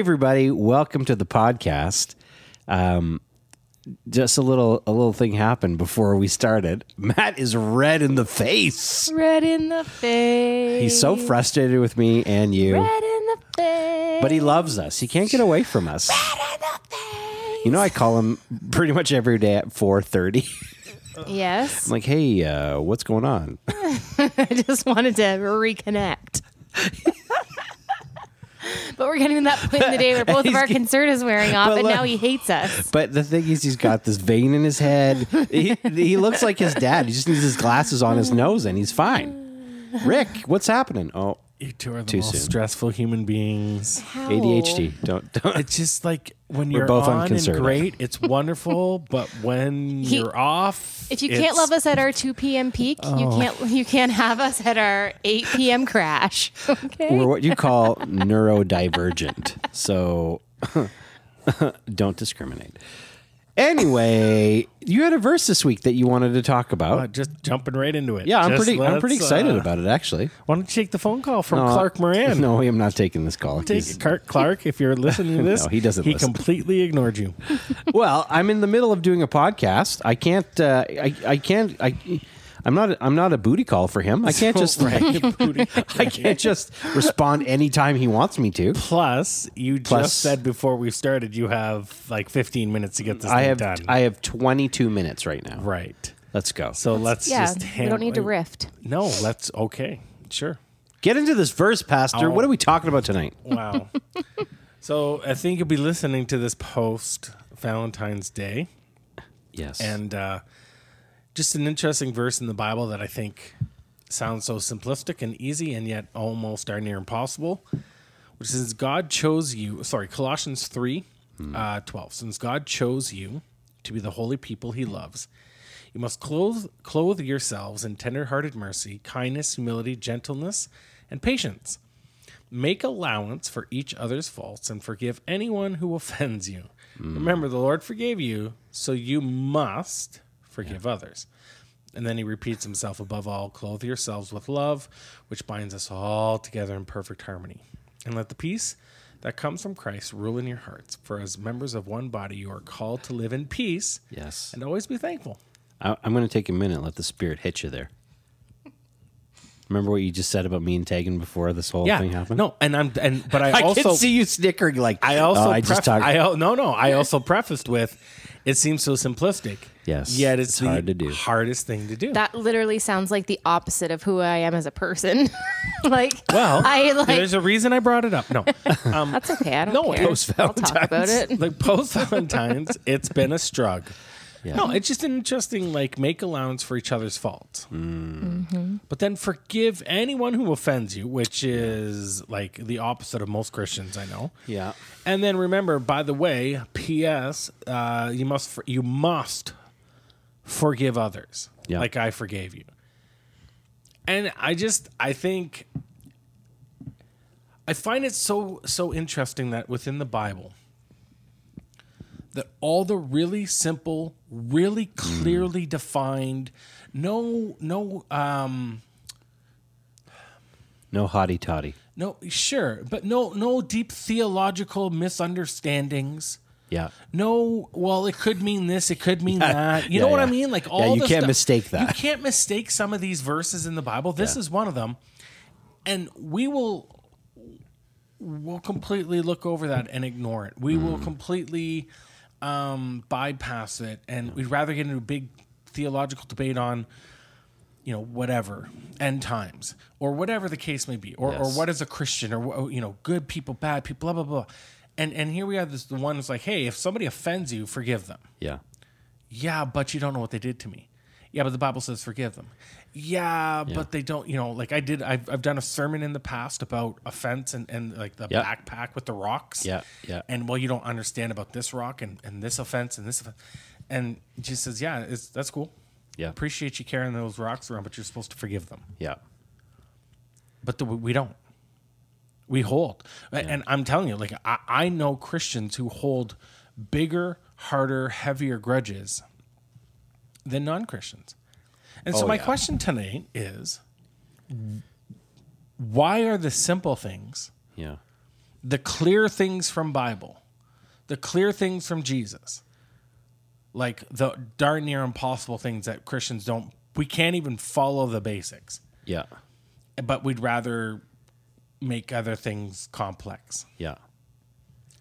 everybody, welcome to the podcast. Um, just a little a little thing happened before we started. Matt is red in the face. Red in the face. He's so frustrated with me and you, Red in the face. but he loves us. He can't get away from us. Red in the face. You know, I call him pretty much every day at four thirty. Yes. I'm like, hey, uh, what's going on? I just wanted to reconnect. but we're getting to that point in the day where both of our Concerta's wearing off, and look- now he hates us. But the thing is, he's got this vein in his head. He, he looks like his dad. He just needs his glasses on his nose, and he's fine. Rick, what's happening? Oh, You two are the Too most soon. stressful human beings. How? ADHD. Don't don't. It's just like when We're you're both on and unconservative. great, it's wonderful. but when He- you're off, If you can't it's- love us at our 2 p.m. peak, you oh. can't you can't have us at our 8 p.m. crash. Okay. We're what you call neurodivergent. So don't discriminate. Anyway, you had a verse this week that you wanted to talk uh, about. just jumping right into it. Yeah, I'm Just pretty. I'm let's, pretty excited uh, about it. Actually, Why don't you take the phone call from No, Clark Moran? No, I'm not taking this call. Take He's- it, Clark. Clark, if you're listening to this, No, he doesn't He listen. completely ignored you. well, I'm in the middle of doing a podcast. I can't. Uh, I. I can't. I. I'm not. I'm not a booty call for him. I can't just. right. Booty. I can't just respond anytime he wants me to. Plus, you Plus- just said before we started you have like 15 minutes to get this I thing have. done. I have 22 minutes right now. right. Let's go. So let's just yeah, just we don't need to handle- rift. No, let's okay. Sure. Get into this verse, Pastor. Oh. What are we talking about tonight? Wow. so I think you'll be listening to this post Valentine's Day, Yes. and uh, just an interesting verse in the Bible that I think sounds so simplistic and easy, and yet almost darn near impossible. Which says, "God chose you." Sorry, Colossians three, uh, twelve. Since God chose you to be the holy people He loves, you must clothe clothe yourselves in tender-hearted mercy, kindness, humility, gentleness, and patience. Make allowance for each other's faults and forgive anyone who offends you. Remember, the Lord forgave you, so you must forgive others. And then he repeats himself above all clothe yourselves with love, which binds us all together in perfect harmony. And let the peace that comes from Christ rule in your hearts. For as members of one body, you are called to live in peace yes. and always be thankful. I, I'm going to take a minute. and Let the Spirit hit you there. Remember what you just said about me and Tegan before this whole thing happened? No, and I'm and but I, I also can see you snickering like I also Oh, I just pref- talked. I al- no no I also prefaced with it seems so simplistic. Yes, Yet it's, it's the hard to do. hardest thing to do. That literally sounds like the opposite of who I am as a person. like, well, I like. there's a reason I brought it up. No, um, That's okay. I don't No, care. post I'll talk about it. like post Valentine's, it's been a struggle. Yeah. No, it's just an interesting like make allowance for each other's faults, but then forgive anyone who offends you, which is like the opposite of most Christians I know. yeah. And then remember, by the way, P.S. Uh, you must for, you must forgive others, Yeah. like I forgave you. And I just I think I find it so so interesting that within the Bible that all the really simple, really clearly defined, no no um No hotty toddy. no sure, but no no deep theological misunderstandings. Yeah. No, well, it could mean this, it could mean that. You yeah, know what I mean? Like all Yeah, you can't stuff- mistake that. You can't mistake some of these verses in the Bible. This Yeah. is one of them, and we will will completely look over that and ignore it. We Mm. will completely um, bypass it, and we'd rather get into a big theological debate on you know whatever end times or whatever the case may be or, or what is a christian or you know good people bad people blah blah blah. And and here we have this the one that's like hey if somebody offends you forgive them. Yeah. yeah but you don't know what they did to me. Yeah but the bible says forgive them yeah, but they don't you know like i did I've, I've done a sermon in the past about offense and, and like the Yep. backpack with the rocks Yeah, yeah. and well you don't understand about this rock and, and this offense and this offense. and she says yeah it's, that's cool Yeah. appreciate you carrying those rocks around but you're supposed to forgive them Yeah. but the, we don't. We hold, and I'm telling you, like I, I know Christians who hold bigger, harder, heavier grudges than non-Christians. And so Oh, my yeah. question tonight is, why are the simple things Yeah. the clear things from Bible, the clear things from Jesus, like the darn near impossible things that Christians don't, we can't even follow the basics, Yeah. but we'd rather make other things complex. Yeah.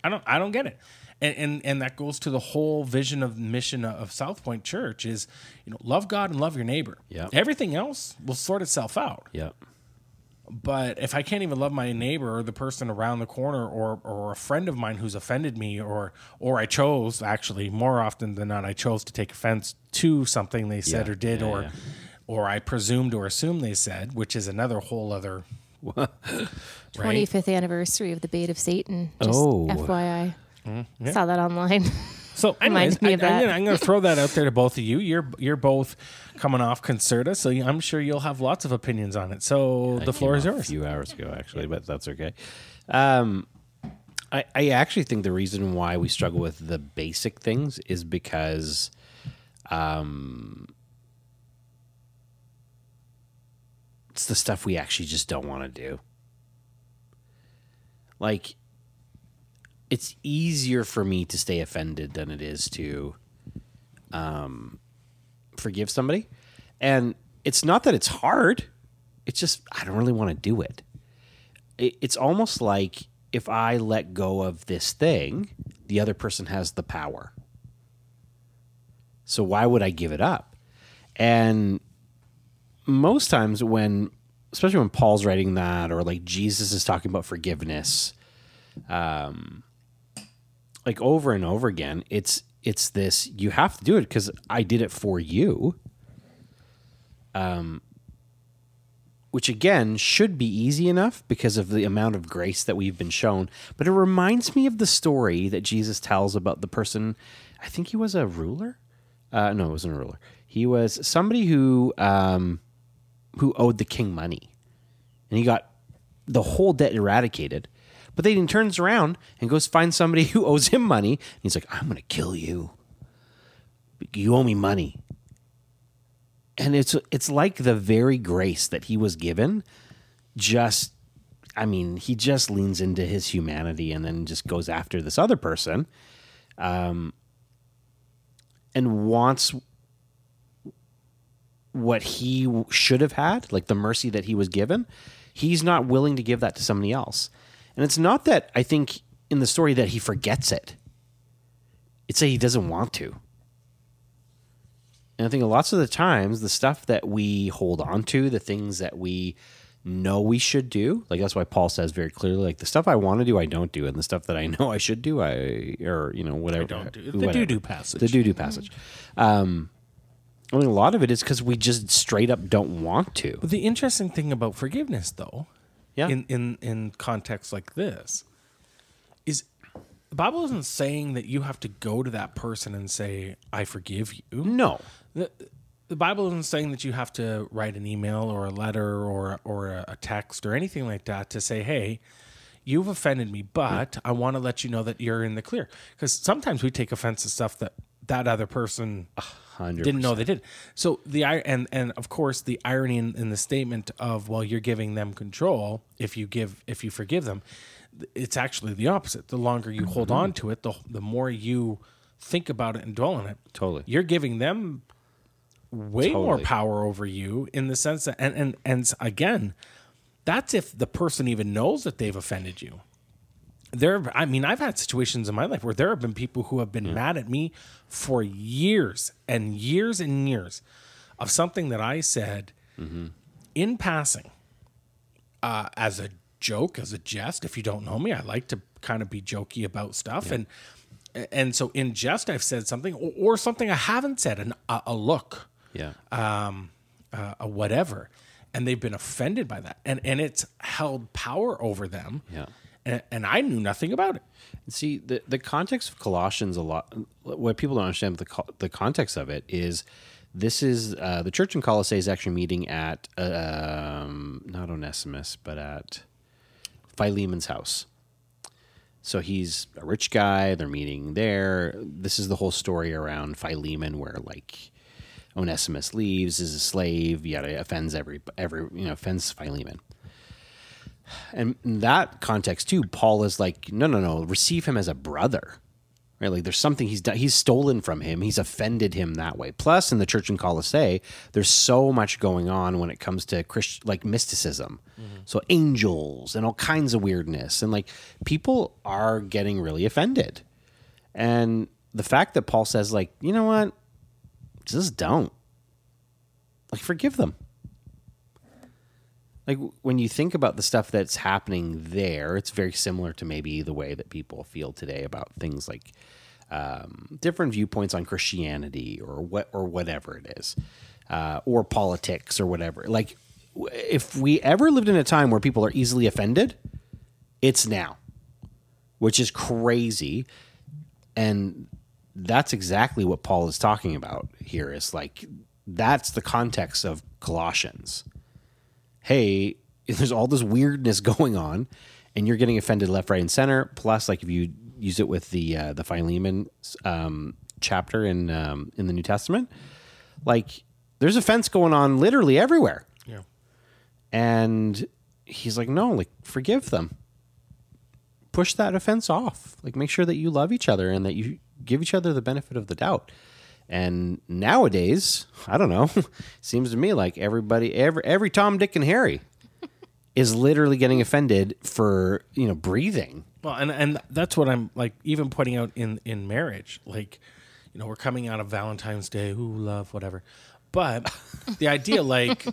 I don't I don't get it. And, and and that goes to the whole vision of mission of South Point Church is, you know, love God and love your neighbor. Yeah. Everything else will sort itself out. Yeah. But if I can't even love my neighbor or the person around the corner or or a friend of mine who's offended me or or I chose actually more often than not I chose to take offense to something they said Yeah. or did Yeah, or yeah. or I presumed or assumed they said, which is another whole other right? 25th anniversary of the Bait of Satan. Just Oh. FYI. Mm-hmm. Saw that online. So, anyways, me I, of am that. gonna, I'm gonna throw that out there to both of you. You're you're both coming off Concerta, so I'm sure you'll have lots of opinions on it. So the floor is yours. A few hours ago, actually, but that's okay. Um, I, I actually think the reason why we struggle with the basic things is because, um, it's the stuff we actually just don't want to do. Like, it's easier for me to stay offended than it is to, um, forgive somebody, and it's not that it's hard it's just I don't really want to do it. it. It's almost like if I let go of this thing, the other person has the power. So why would I give it up? And most times when especially when Paul's writing that or like Jesus is talking about forgiveness um like over and over again it's it's this you have to do it cuz I did it for you Um, which again should be easy enough because of the amount of grace that we've been shown. But it reminds me of the story that Jesus tells about the person. I think he was a ruler. Uh, no, it wasn't a ruler. He was somebody who um, who owed the king money, and he got the whole debt eradicated. But then he turns around and goes find somebody who owes him money. And he's like, "I'm going to kill you. You owe me money." and it's it's like the very grace that he was given just i mean he just leans into his humanity and then just goes after this other person um, and wants what he should have had like the mercy that he was given he's not willing to give that to somebody else and it's not that i think in the story that he forgets it it's that he doesn't want to and I think lots of the times, the stuff that we hold on to, the things that we know we should do, like that's why Paul says very clearly, like the stuff I want to do, I don't do, and the stuff that I know I should do, I or you know whatever, I don't do. The whatever. do-do passage. the do do passage. Um, I mean, a lot of it is because we just straight up don't want to. But the interesting thing about forgiveness, though, Yeah. in in in contexts like this, is the Bible isn't saying that you have to go to that person and say, "I forgive you." No, the, the Bible isn't saying that you have to write an email or a letter or or a, a text or anything like that to say, "Hey, you've offended me, but I want to let you know that you're in the clear." Because sometimes we take offense to stuff that that other person hundred didn't know they did. So the and and of course the irony in, in the statement of well, you're giving them control if you give if you forgive them. It's actually the opposite. The longer you hold mm-hmm. on to it, the the more you think about it and dwell on it. Totally. you're giving them way more power over you in the sense that and and and again that's if the person even knows that they've offended you there i mean i've had situations in my life where there have been people who have been mad at me for years and years and years of something that i said in passing uh, as a joke as a jest. If you don't know me i like to kind of be jokey about stuff. And and so in jest i've said something or, or something i haven't said an, a, a look yeah, um, uh, a whatever, and they've been offended by that, and and it's held power over them. Yeah. And, and I knew nothing about it. See the the context of Colossians a lot. What people don't understand the the context of it is this is uh, the church in Colossae is actually meeting at um, not Onesimus but at Philemon's house. So he's a rich guy. They're meeting there. This is the whole story around Philemon, where like Onesimus leaves, is a slave, it offends every every you know offends Philemon. And in that context too, Paul is like, no, no, no, receive him as a brother. Right? Like there's something he's done he's stolen from him. He's offended him that way. Plus in the church in Colossae, there's so much going on when it comes to Christ like mysticism. Mm-hmm. So angels and all kinds of weirdness. And like people are getting really offended. And the fact that Paul says, like, you know what? Just don't. Like forgive them like when you think about the stuff that's happening there, it's very similar to maybe the way that people feel today about things like um, different viewpoints on Christianity or what or whatever it is, uh, or politics or whatever. Like if we ever lived in a time where people are easily offended, it's now, which is crazy, and that's exactly what Paul is talking about here. Is like that's the context of Colossians hey, there's all this weirdness going on, and you're getting offended left, right, and center. Plus, like if you use it with the uh, the Philemon um, chapter in um, in the New Testament, like there's offense going on literally everywhere. Yeah. And he's like, no, like forgive them. Push that offense off. Like make sure that you love each other and that you give each other the benefit of the doubt. And nowadays, I don't know, seems to me like everybody, every every Tom, Dick, and Harry is literally getting offended for you know breathing. Well, and and that's what I'm like even pointing out in in marriage. Like, you know, we're coming out of Valentine's Day, ooh, love, whatever. But the idea, like,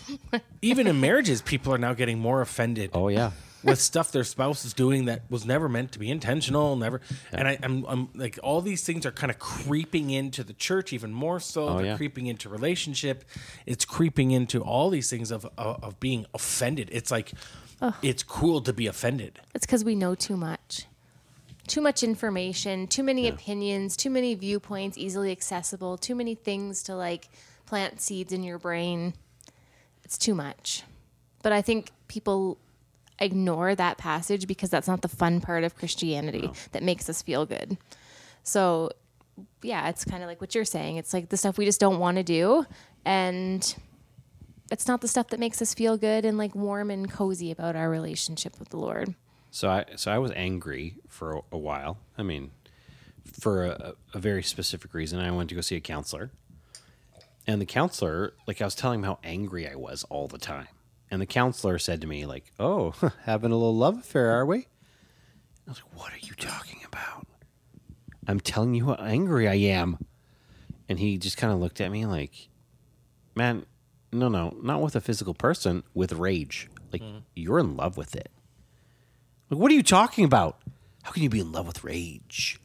even in marriages, people are now getting more offended. Oh yeah, with stuff their spouse is doing that was never meant to be intentional, never. And I, I'm, I'm like, all these things are kind of creeping into the church even more so. Oh, They're yeah. creeping into relationship. It's creeping into all these things of of, of being offended. It's like, it's cool to be offended. It's because we know too much. Too much information, too many opinions, too many viewpoints easily accessible, too many things to like plant seeds in your brain. It's too much. But I think people ignore that passage because that's not the fun part of Christianity that makes us feel good. So, yeah, it's kind of like what you're saying. It's like the stuff we just don't want to do. And it's not the stuff that makes us feel good and like warm and cozy about our relationship with the Lord. So I so I was angry for a, a while. I mean, for a, a very specific reason. I went to go see a counselor, and the counselor, like I was telling him how angry I was all the time, and the counselor said to me, like, "Oh, having a little love affair, are we?" I was like, "What are you talking about?" I'm telling you how angry I am, and he just kind of looked at me like, "Man, no, no, not with a physical person, with rage. Like mm-hmm. you're in love with it." Like, what are you talking about? How can you be in love with rage?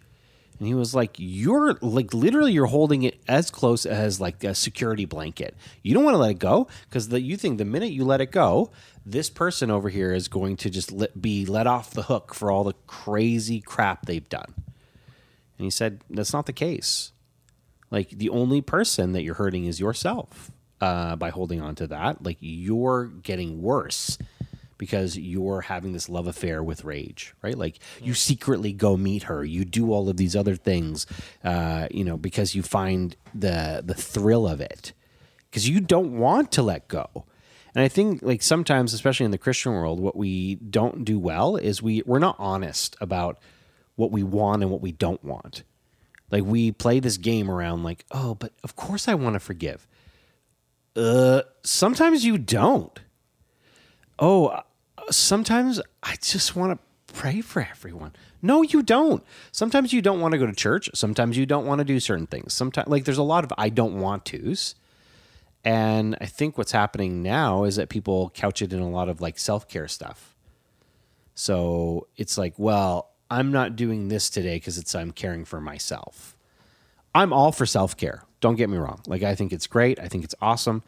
And he was like, You're like literally you're holding it as close as like a security blanket. You don't want to let it go because you think the minute you let it go, this person over here is going to just let, be let off the hook for all the crazy crap they've done. And he said, That's not the case. Like the only person that you're hurting is yourself uh, by holding on to that. Like you're getting worse because you're having this love affair with rage, right? Like you secretly go meet her, you do all of these other things, uh, you know, because you find the the thrill of it, because you don't want to let go. And I think like sometimes, especially in the Christian world, what we don't do well is we we're not honest about what we want and what we don't want. Like we play this game around like, oh, but of course I want to forgive. Uh, sometimes you don't. Oh, sometimes I just want to pray for everyone. No, you don't. Sometimes you don't want to go to church. Sometimes you don't want to do certain things. Sometimes, like, there's a lot of I don't want tos. And I think what's happening now is that people couch it in a lot of like self care stuff. So it's like, well, I'm not doing this today because it's I'm caring for myself. I'm all for self care. Don't get me wrong. Like, I think it's great. I think it's awesome.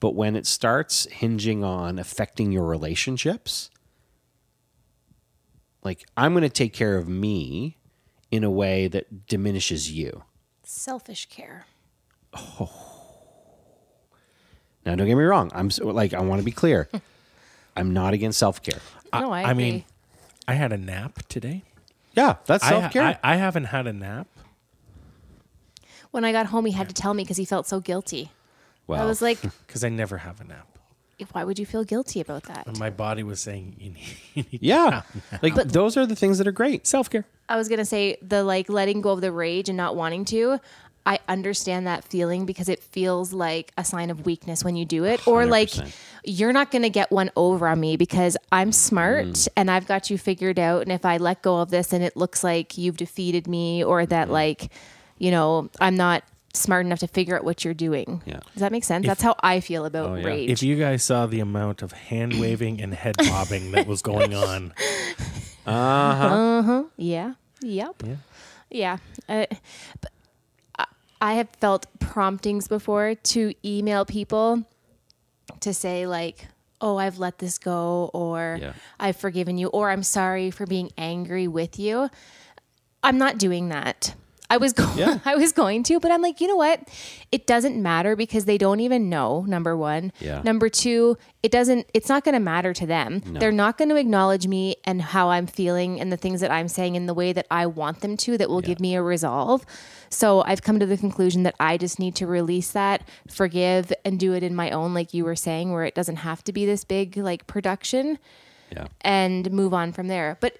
But when it starts hinging on affecting your relationships, like, I'm going to take care of me in a way that diminishes you. Selfish care. Oh. Now, don't get me wrong. I'm so, like, I want to be clear. I'm not against self care. No, I, I agree. mean, I had a nap today. Yeah, that's self care. I, I haven't had a nap. when I got home, he had to tell me because he felt so guilty. Well, I was like, because I never have a nap. why would you feel guilty about that? And my body was saying, you need, you need Yeah. Like But- those are the things that are great. self care. I was gonna say the like letting go of the rage and not wanting to. I understand that feeling because it feels like a sign of weakness when you do it, or like 100%. you're not gonna get one over on me because I'm smart Mm. and I've got you figured out. And if I let go of this and it looks like you've defeated me, or Mm. that like, you know, I'm not smart enough to figure out what you're doing. Yeah. Does that make sense? That's how I feel about Oh, yeah. rage. If you guys saw the amount of hand waving and head bobbing that was going on, Uh huh. Yeah. Yep. Yeah. Uh, but I- I have felt promptings before to email people to say like, "Oh, I've let this go," or Yeah. "I've forgiven you," or "I'm sorry for being angry with you." I'm not doing that. I was going Yeah. I was going to, but I'm like, you know what? It doesn't matter because they don't even know, number 1. Yeah. Number 2, it doesn't it's not going to matter to them. They're not going to acknowledge me and how I'm feeling and the things that I'm saying in the way that I want them to that will give me a resolve. So I've come to the conclusion that I just need to release that, forgive and do it in my own like you were saying where it doesn't have to be this big like production Yeah. and move on from there. But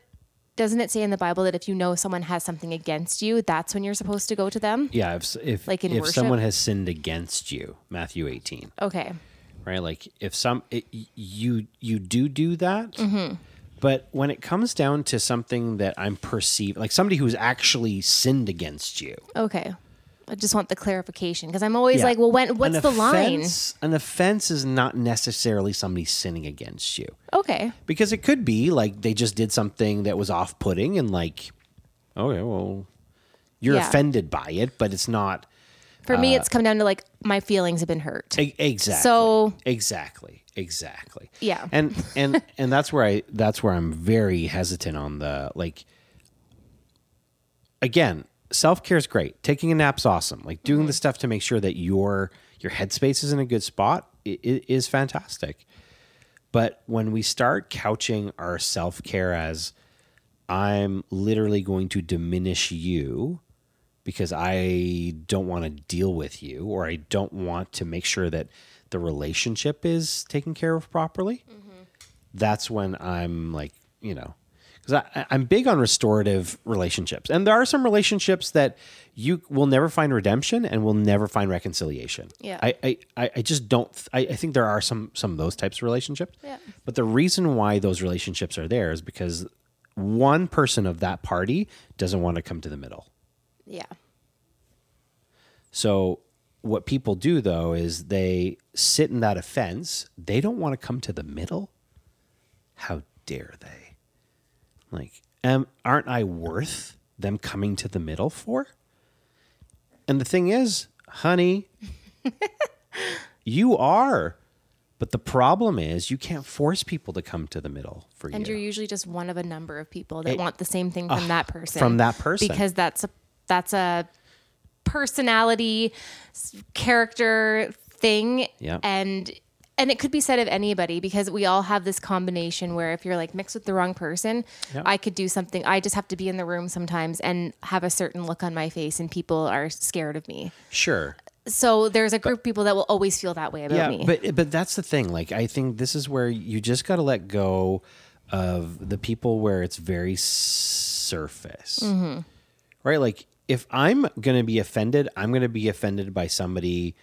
doesn't it say in the Bible that if you know someone has something against you, that's when you're supposed to go to them? Yeah. If if, Like in if worship? someone has sinned against you, Matthew 18, Okay. right? Like if some it, you you do do that, Mm-hmm. but when it comes down to something that I'm perceived like somebody who's actually sinned against you, Okay. I just want the clarification because I'm always Yeah. like, well, when An what's the line? offense- An offense is not necessarily somebody sinning against you. Okay. Because it could be like they just did something that was off putting and like, okay, well, you're Yeah. offended by it, but it's not For me, it's uh, come down to like my feelings have been hurt. e- exactly. So- exactly, exactly. Yeah. And and and that's where I that's where I'm very hesitant on the like. Again, self care is great. Taking a nap's awesome. Like doing the stuff to make sure that your your headspace is in a good spot is fantastic. But when we start couching our self care as I'm literally going to diminish you because I don't want to deal with you or I don't want to make sure that the relationship is taken care of properly, mm-hmm. that's when I'm like, you know, because I'm big on restorative relationships. And there are some relationships that you will never find redemption and will never find reconciliation. Yeah. I, I, I just don't, I, I think there are some, some of those types of relationships. Yeah. But the reason why those relationships are there is because one person of that party doesn't want to come to the middle. Yeah. So what people do though is they sit in that offense. They don't want to come to the middle. How dare they? Like, am aren't I worth them coming to the middle for? And the thing is, honey, you are. But the problem is you can't force people to come to the middle for And you. And you're usually just one of a number of people that Eh, want the same thing from that person. from that person. Because that's a that's a personality character thing Yeah. and and it could be said of anybody because we all have this combination where if you're like mixed with the wrong person, Yeah. I could do something. I just have to be in the room sometimes and have a certain look on my face, and people are scared of me. sure. So there's a group of people that will always feel that way about yeah, me. but but that's the thing. Like I think this is where you just got to let go of the people where it's very surface, Mm-hmm. right? Like if I'm gonna be offended, I'm gonna be offended by somebody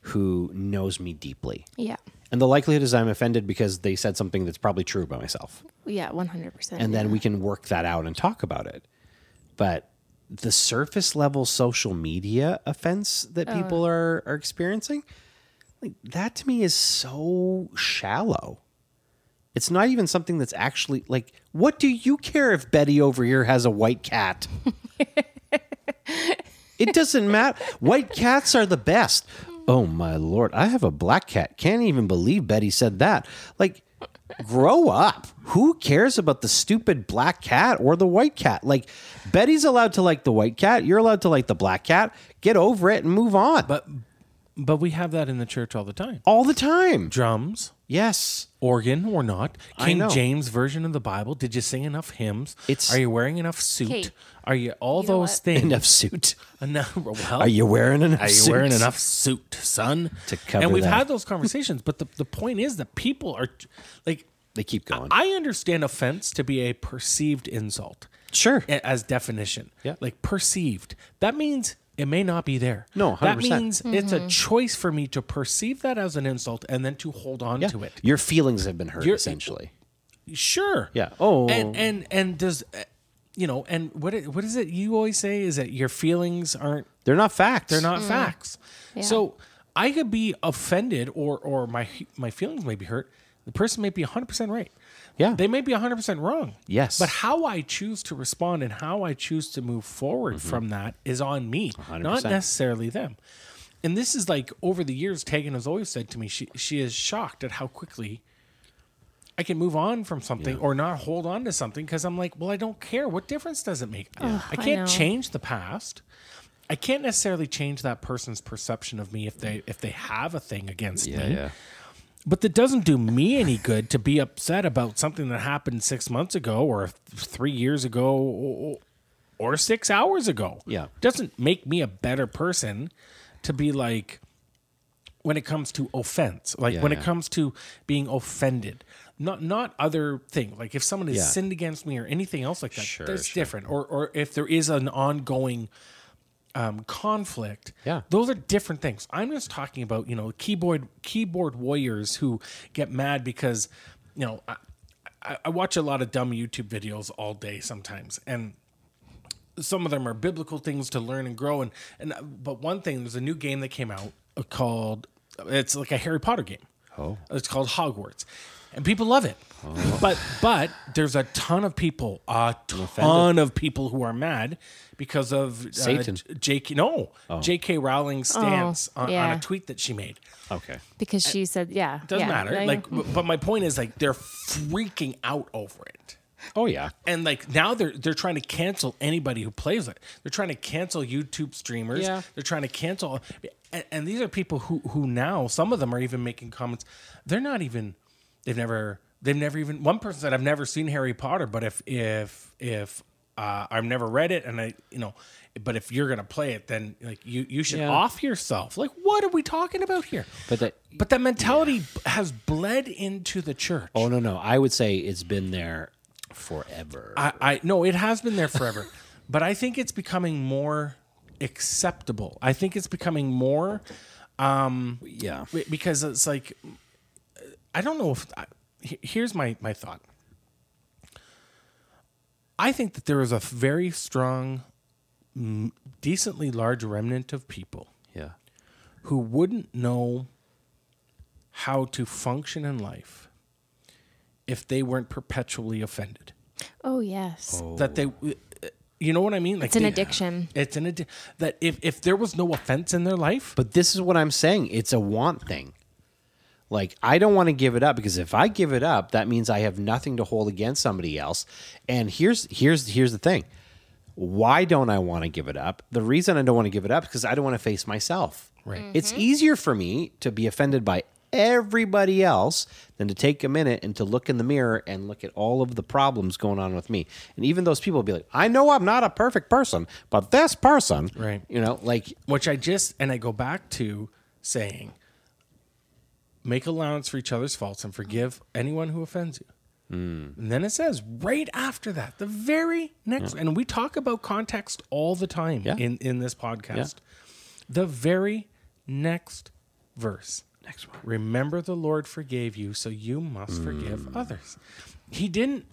who knows me deeply, yeah, and the likelihood is I'm offended because they said something that's probably true about myself, yeah, one hundred percent. and then we can work that out and talk about it. But the surface level social media offense that uh. people are are experiencing, like that to me is so shallow. It's not even something that's actually like, what do you care if Betty over here has a white cat? it doesn't matter. White cats are the best. Oh my lord, I have a black cat. Can't even believe Betty said that. Like, grow up. Who cares about the stupid black cat or the white cat? Like, Betty's allowed to like the white cat. You're allowed to like the black cat. Get over it and move on. But But we have that in the church all the time. all the time. Drums, Yes. organ or not, I King know. James version of the Bible. Did you sing enough hymns? It's- Are you wearing enough suit? Okay. Are you all You know those what? things? Enough suit. Enough. Well, Are you wearing enough? Are you suit? wearing enough suit, son? To cover and we've that. had those conversations, but the, the point is that people are like, They keep going. I understand offense to be a perceived insult sure. a- as definition. Yeah. Like perceived. That means it may not be there. No, That 100%. means it's a choice for me to perceive that as an insult and then to hold on Yeah. to it. Your feelings have been hurt, You're- essentially. Sure. Yeah. Oh. And and and does uh, you know, and what it, what is it you always say is that your feelings aren't They're not facts. they're not facts. Yeah. So I could be offended or or my my feelings may be hurt. The person may be 100% right. Yeah. They may be 100% wrong. Yes. But how I choose to respond and how I choose to move forward Mm-hmm. from that is on me, not 100%. necessarily them. And this is like over the years, Tegan has always said to me, she, she is shocked at how quickly I can move on from something or not hold on to something because I'm like, well, I don't care. What difference does it make? I I can't know. change the past. I can't necessarily change that person's perception of me if they if they have a thing against Yeah. me. But that doesn't do me any good to be upset about something that happened six months ago or three years ago or, six hours ago. Yeah. doesn't make me a better person to be like when it comes to offense, like Yeah, when yeah. it comes to being offended, not not other things. Like if someone has Yeah. sinned against me or anything else like that, Sure, that's sure. different. Or or if there is an ongoing um, conflict. Yeah. those are different things. I'm just talking about you know keyboard keyboard warriors who get mad because you know I, I, I watch a lot of dumb YouTube videos all day sometimes, and some of them are biblical things to learn and grow. And and but one thing there's a new game that came out called it's like a Harry Potter game. Oh. It's called Hogwarts. And people love it. But but there's a ton of people, a ton of people who are mad because of uh, Satan. JK no, J.K. Rowling's stance on, on yeah. a tweet that she made. Okay. because she said, yeah, Doesn't yeah, matter. I- Like, but my point is like they're freaking out over it. Oh yeah. And like now they're they're trying to cancel anybody who plays it. They're trying to cancel YouTube streamers. Yeah. They're trying to cancel and, and these are people who who now some of them are even making comments. They're not even they've never they've never even one person said I've never seen Harry Potter, but if if if uh, I've never read it and I you know but if you're gonna play it then like you you should Yeah. off yourself. Like what are we talking about here? But that. But that mentality has bled into the church. Oh no no. I would say it's been there forever. I, I no, it has been there forever, but I think it's becoming more acceptable. I think it's becoming more Um, yeah. because it's like I don't know if I, here's my my thought. I think that there is a very strong, decently large remnant of people Yeah. who wouldn't know how to function in life if they weren't perpetually offended. oh yes, that they uh, you know what i mean like it's an they- addiction. it's an addiction that if if there was no offense in their life But this is what I'm saying. It's a want thing. Like I don't want to give it up because if I give it up, that means I have nothing to hold against somebody else. And here's here's here's the thing. Why don't I want to give it up? The reason I don't want to give it up is because I don't want to face myself. Right. It's mm-hmm. easier for me to be offended by everybody else than to take a minute and to look in the mirror and look at all of the problems going on with me. And even those people will be like, I know I'm not a perfect person, but this person, Right. You know, like which i just and i go back to saying make allowance for each other's faults and forgive anyone who offends you Hmm. and then it says right after that the very next and we talk about context all the time Yeah. in in this podcast the very next verse next one. Remember the Lord forgave you, so you must forgive others. He didn't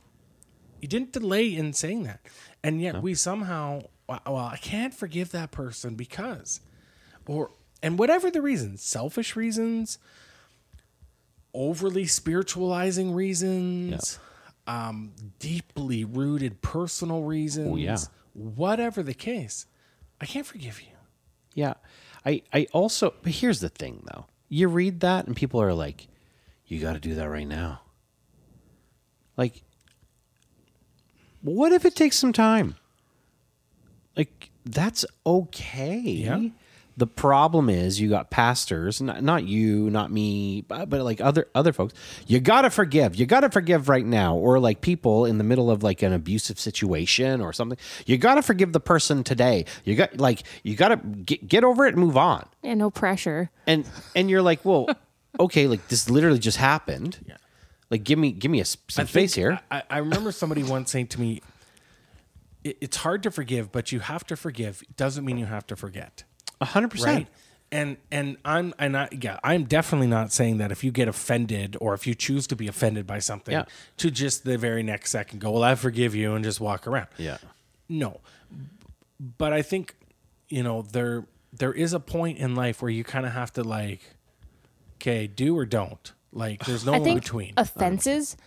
he didn't delay in saying that. And yet we somehow well, well, I can't forgive that person because or and whatever the reasons, selfish reasons, overly spiritualizing reasons, um, deeply rooted personal reasons, yeah. whatever the case, I can't forgive you. Yeah. I, I also, but here's the thing though. You read that and people are like, you got to do that right now. Like, what if it takes some time? Like, that's okay. Yeah. The problem is you got pastors, not, not you, not me, but, but like other other folks. You got to forgive. You got to forgive right now or like people in the middle of like an abusive situation or something. You got to forgive the person today. You got like you got to get, get over it and move on. And no pressure. And and you're like, "Well, okay, like this literally just happened." Yeah. Like give me give me a some face here. I, I remember somebody once saying to me, "It- "It's hard to forgive, but you have to forgive. Doesn't mean you have to forget." A 100%. and and i'm and i yeah i'm definitely not saying that if you get offended or if you choose to be offended by something Yeah. to just the very next second go well i forgive you and just walk around Yeah. no but i think you know there there is a point in life where you kind of have to like okay do or don't like there's no I in think between offenses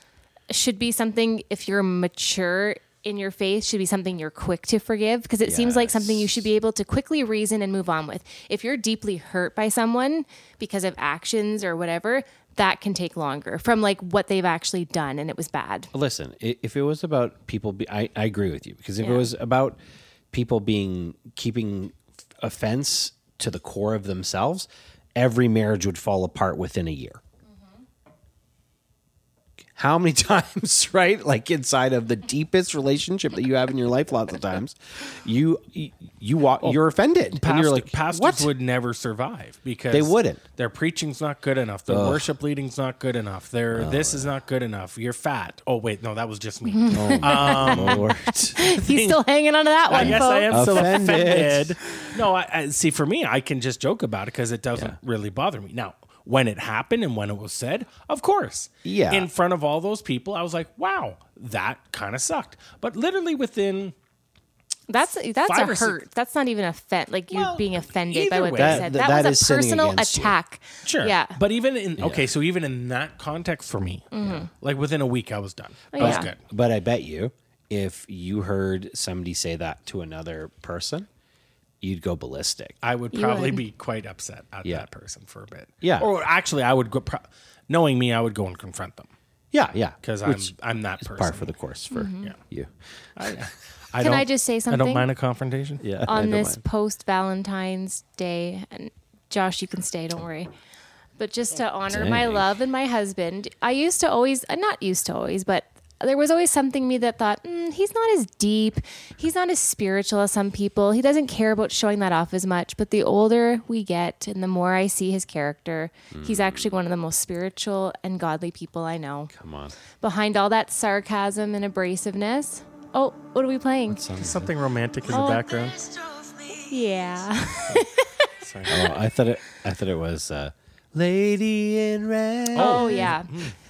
should be something if you're mature in your faith should be something you're quick to forgive because it seems like something you should be able to quickly reason and move on with. If you're deeply hurt by someone because of actions or whatever, that can take longer from like what they've actually done and it was bad. Listen, if it was about people, be, I, I agree with you because if it was about people being keeping offense to the core of themselves, every marriage would fall apart within a year. How many times, right? Like inside of the deepest relationship that you have in your life, lots of times, you you, you walk, you're offended, and Pastor, you're like, pastors "What?" would never survive because They wouldn't. Their preaching's not good enough. Their worship leading's not good enough. Their oh, this is not good enough. You're fat. Oh wait, no, that was just me. Oh, um, Lord. He's still hanging on to that one, Yes, I folks. am still Offended. offended. No, I, I see. For me, I can just joke about it because it doesn't really bother me. Now, when it happened and when it was said, of course, Yeah. in front of all those people, I was like, "Wow, that kind of sucked." But literally within That's that's a or six- hurt. That's not even a offend like you Well, being offended by what way. they said. that- That, that was a personal against you. attack. Sure. Yeah. But even in okay, so even in that context for me, mm-hmm. like within a week, I was done. I was good. But I bet you, if you heard somebody say that to another person, you'd go ballistic. I would You probably would. be quite upset at Yeah. that person for a bit. Yeah. Or actually, I would go. Pro- knowing me, I would go and confront them Yeah, yeah. because I'm Which I'm that is person. par for the course for Yeah. you. I, I Can don't- I just say something? I something? don't mind a confrontation. Yeah. I on don't this mind. post Valentine's Day, and Josh, you can stay, don't worry. But just to honor my Dang. love and my husband, I used to always, uh, not used to always, but there was always something in me that thought, mm, he's not as deep, he's not as spiritual as some people. He doesn't care about showing that off as much. But the older we get and the more I see his character, he's actually one of the most spiritual and godly people I know. Come on. Behind all that sarcasm and abrasiveness, oh, what are we playing? Something romantic in the Oh. background. Yeah. Sorry. Oh, I thought it. I thought it was uh, "Lady in Red." Oh, yeah.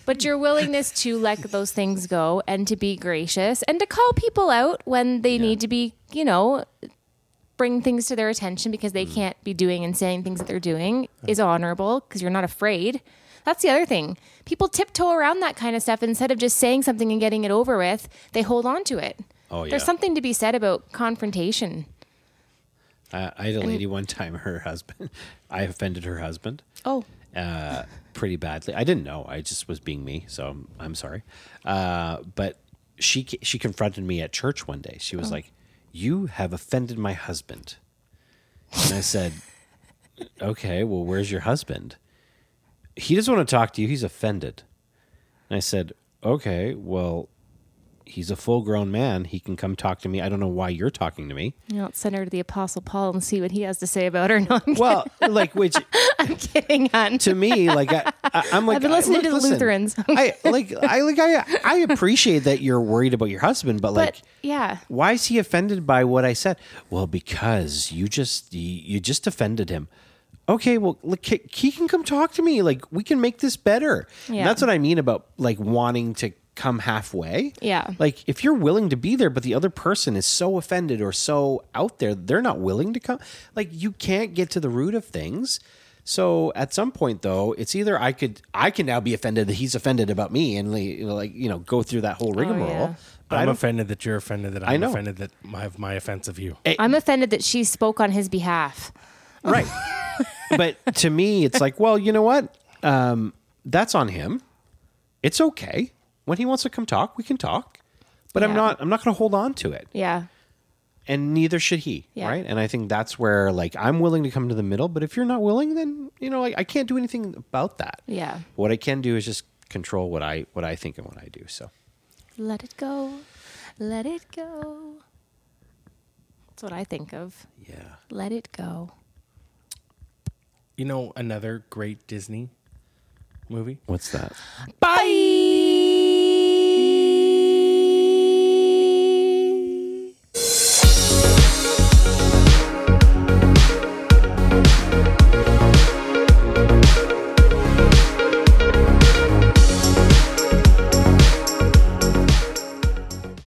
But your willingness to let those things go and to be gracious and to call people out when they need to be, you know, bring things to their attention because they can't be doing and saying things that they're doing is honorable because you're not afraid. That's the other thing. People tiptoe around that kind of stuff instead of just saying something and getting it over with, they hold on to it. Oh, yeah. There's something to be said about confrontation. I, I had a lady one time. Her husband. I offended her husband. Oh, uh, pretty badly. I didn't know. I just was being me, so I'm, I'm sorry. Uh, but she she confronted me at church one day. She was like, "You have offended my husband," and I said, "Okay, well, where's your husband? He doesn't want to talk to you. He's offended." And I said, "Okay, well." He's a full grown man. He can come talk to me. I don't know why you're talking to me. you know, send her to the Apostle Paul and see what he has to say about her. No, Well, like, which I'm kidding, hon. to me, like I, I'm like I've been listening look, to the listen, Lutherans. I like I like I I appreciate that you're worried about your husband, but like yeah, why is he offended by what I said? Well, because you just you, you just offended him. Okay, well, look, he can come talk to me. Like we can make this better. And Yeah. that's what I mean about like wanting to come halfway. Yeah. Like if you're willing to be there, but the other person is so offended or so out there, they're not willing to come. Like you can't get to the root of things. So at some point, though, it's either I could I can now be offended that he's offended about me and like you know, like, you know go through that whole rigmarole. Oh, yeah. I I'm offended that you're offended that I'm I know. offended that I have my offense of you. I'm offended that she spoke on his behalf. Right. but to me, it's like, well, you know what? Um, that's on him. It's okay. When he wants to come talk, we can talk. But I'm Yeah. not. I'm not going to hold on to it. Yeah. and neither should he Yeah. right and i think that's where like i'm willing to come to the middle but if you're not willing then you know I, I can't do anything about that Yeah. what i can do is just control what i what i think and what i do so Let it go. Let it go. That's what I think of. yeah Let it go. You know, another great Disney movie. what's that Bye.